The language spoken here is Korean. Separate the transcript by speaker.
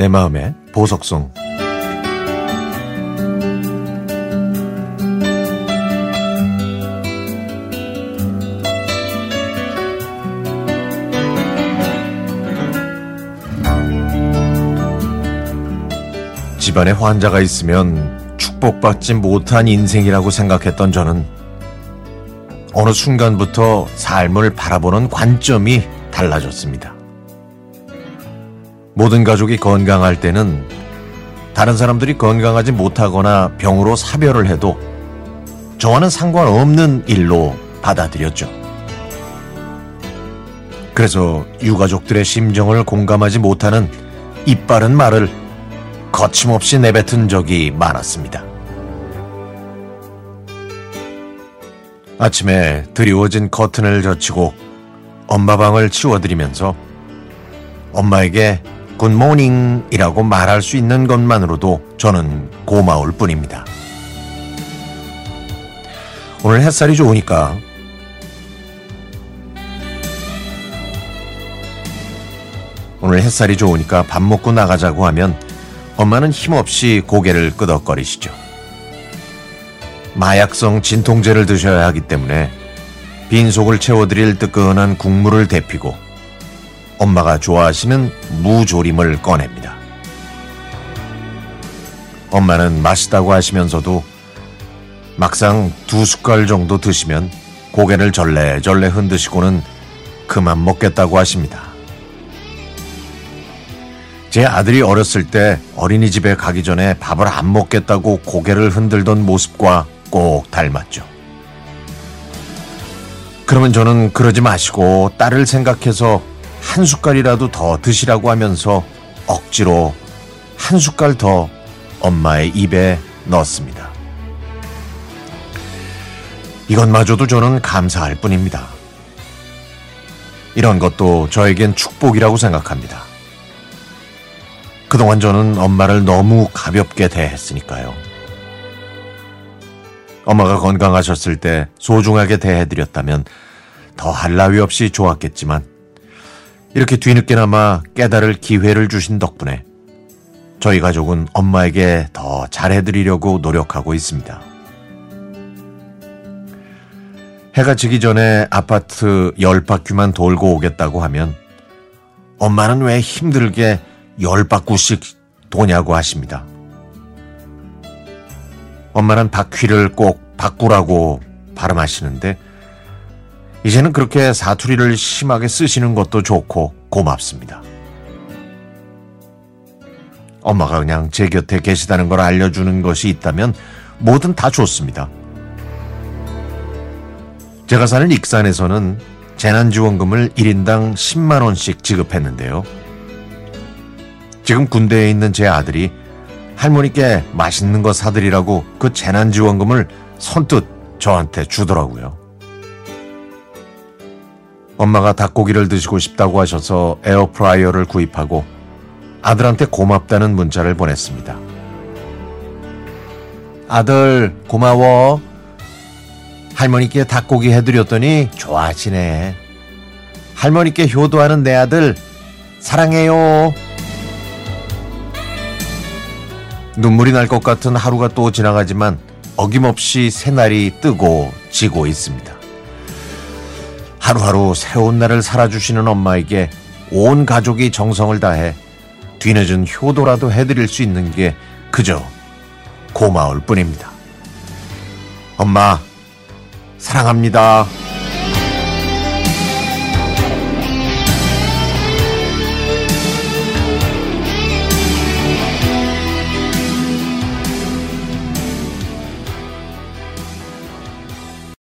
Speaker 1: 내 마음의 보석송 집안에 환자가 있으면 축복받지 못한 인생이라고 생각했던 저는 어느 순간부터 삶을 바라보는 관점이 달라졌습니다. 모든 가족이 건강할 때는 다른 사람들이 건강하지 못하거나 병으로 사별을 해도 저와는 상관없는 일로 받아들였죠. 그래서 유가족들의 심정을 공감하지 못하는 이빠른 말을 거침없이 내뱉은 적이 많았습니다. 아침에 드리워진 커튼을 젖히고 엄마 방을 치워드리면서 엄마에게 굿모닝이라고 말할 수 있는 것만으로도 저는 고마울 뿐입니다. 오늘 햇살이 좋으니까 오늘 햇살이 좋으니까 밥 먹고 나가자고 하면 엄마는 힘없이 고개를 끄덕거리시죠. 마약성 진통제를 드셔야 하기 때문에 빈속을 채워드릴 뜨끈한 국물을 데피고 엄마가 좋아하시는 무조림을 꺼냅니다. 엄마는 맛있다고 하시면서도 막상 두 숟갈 정도 드시면 고개를 절레절레 흔드시고는 그만 먹겠다고 하십니다. 제 아들이 어렸을 때 어린이집에 가기 전에 밥을 안 먹겠다고 고개를 흔들던 모습과 꼭 닮았죠. 그러면 저는 그러지 마시고 딸을 생각해서 한 숟갈이라도 더 드시라고 하면서 억지로 한 숟갈 더 엄마의 입에 넣었습니다. 이것마저도 저는 감사할 뿐입니다. 이런 것도 저에겐 축복이라고 생각합니다. 그동안 저는 엄마를 너무 가볍게 대했으니까요. 엄마가 건강하셨을 때 소중하게 대해드렸다면 더 할 나위 없이 좋았겠지만 이렇게 뒤늦게나마 깨달을 기회를 주신 덕분에 저희 가족은 엄마에게 더 잘해드리려고 노력하고 있습니다. 해가 지기 전에 아파트 열 바퀴만 돌고 오겠다고 하면 엄마는 왜 힘들게 열 바퀴씩 도냐고 하십니다. 엄마는 바퀴를 꼭 바꾸라고 발음하시는데 이제는 그렇게 사투리를 심하게 쓰시는 것도 좋고 고맙습니다. 엄마가 그냥 제 곁에 계시다는 걸 알려주는 것이 있다면 뭐든 다 좋습니다. 제가 사는 익산에서는 재난지원금을 1인당 10만원씩 지급했는데요. 지금 군대에 있는 제 아들이 할머니께 맛있는 거 사드리라고 그 재난지원금을 선뜻 저한테 주더라고요. 엄마가 닭고기를 드시고 싶다고 하셔서 에어프라이어를 구입하고 아들한테 고맙다는 문자를 보냈습니다. 아들, 고마워. 할머니께 닭고기 해드렸더니 좋아하시네. 할머니께 효도하는 내 아들, 사랑해요. 눈물이 날 것 같은 하루가 또 지나가지만 어김없이 새날이 뜨고 지고 있습니다. 하루하루 새로운 날을 살아주시는 엄마에게 온 가족이 정성을 다해 뒤늦은 효도라도 해드릴 수 있는 게 그저 고마울 뿐입니다. 엄마, 사랑합니다.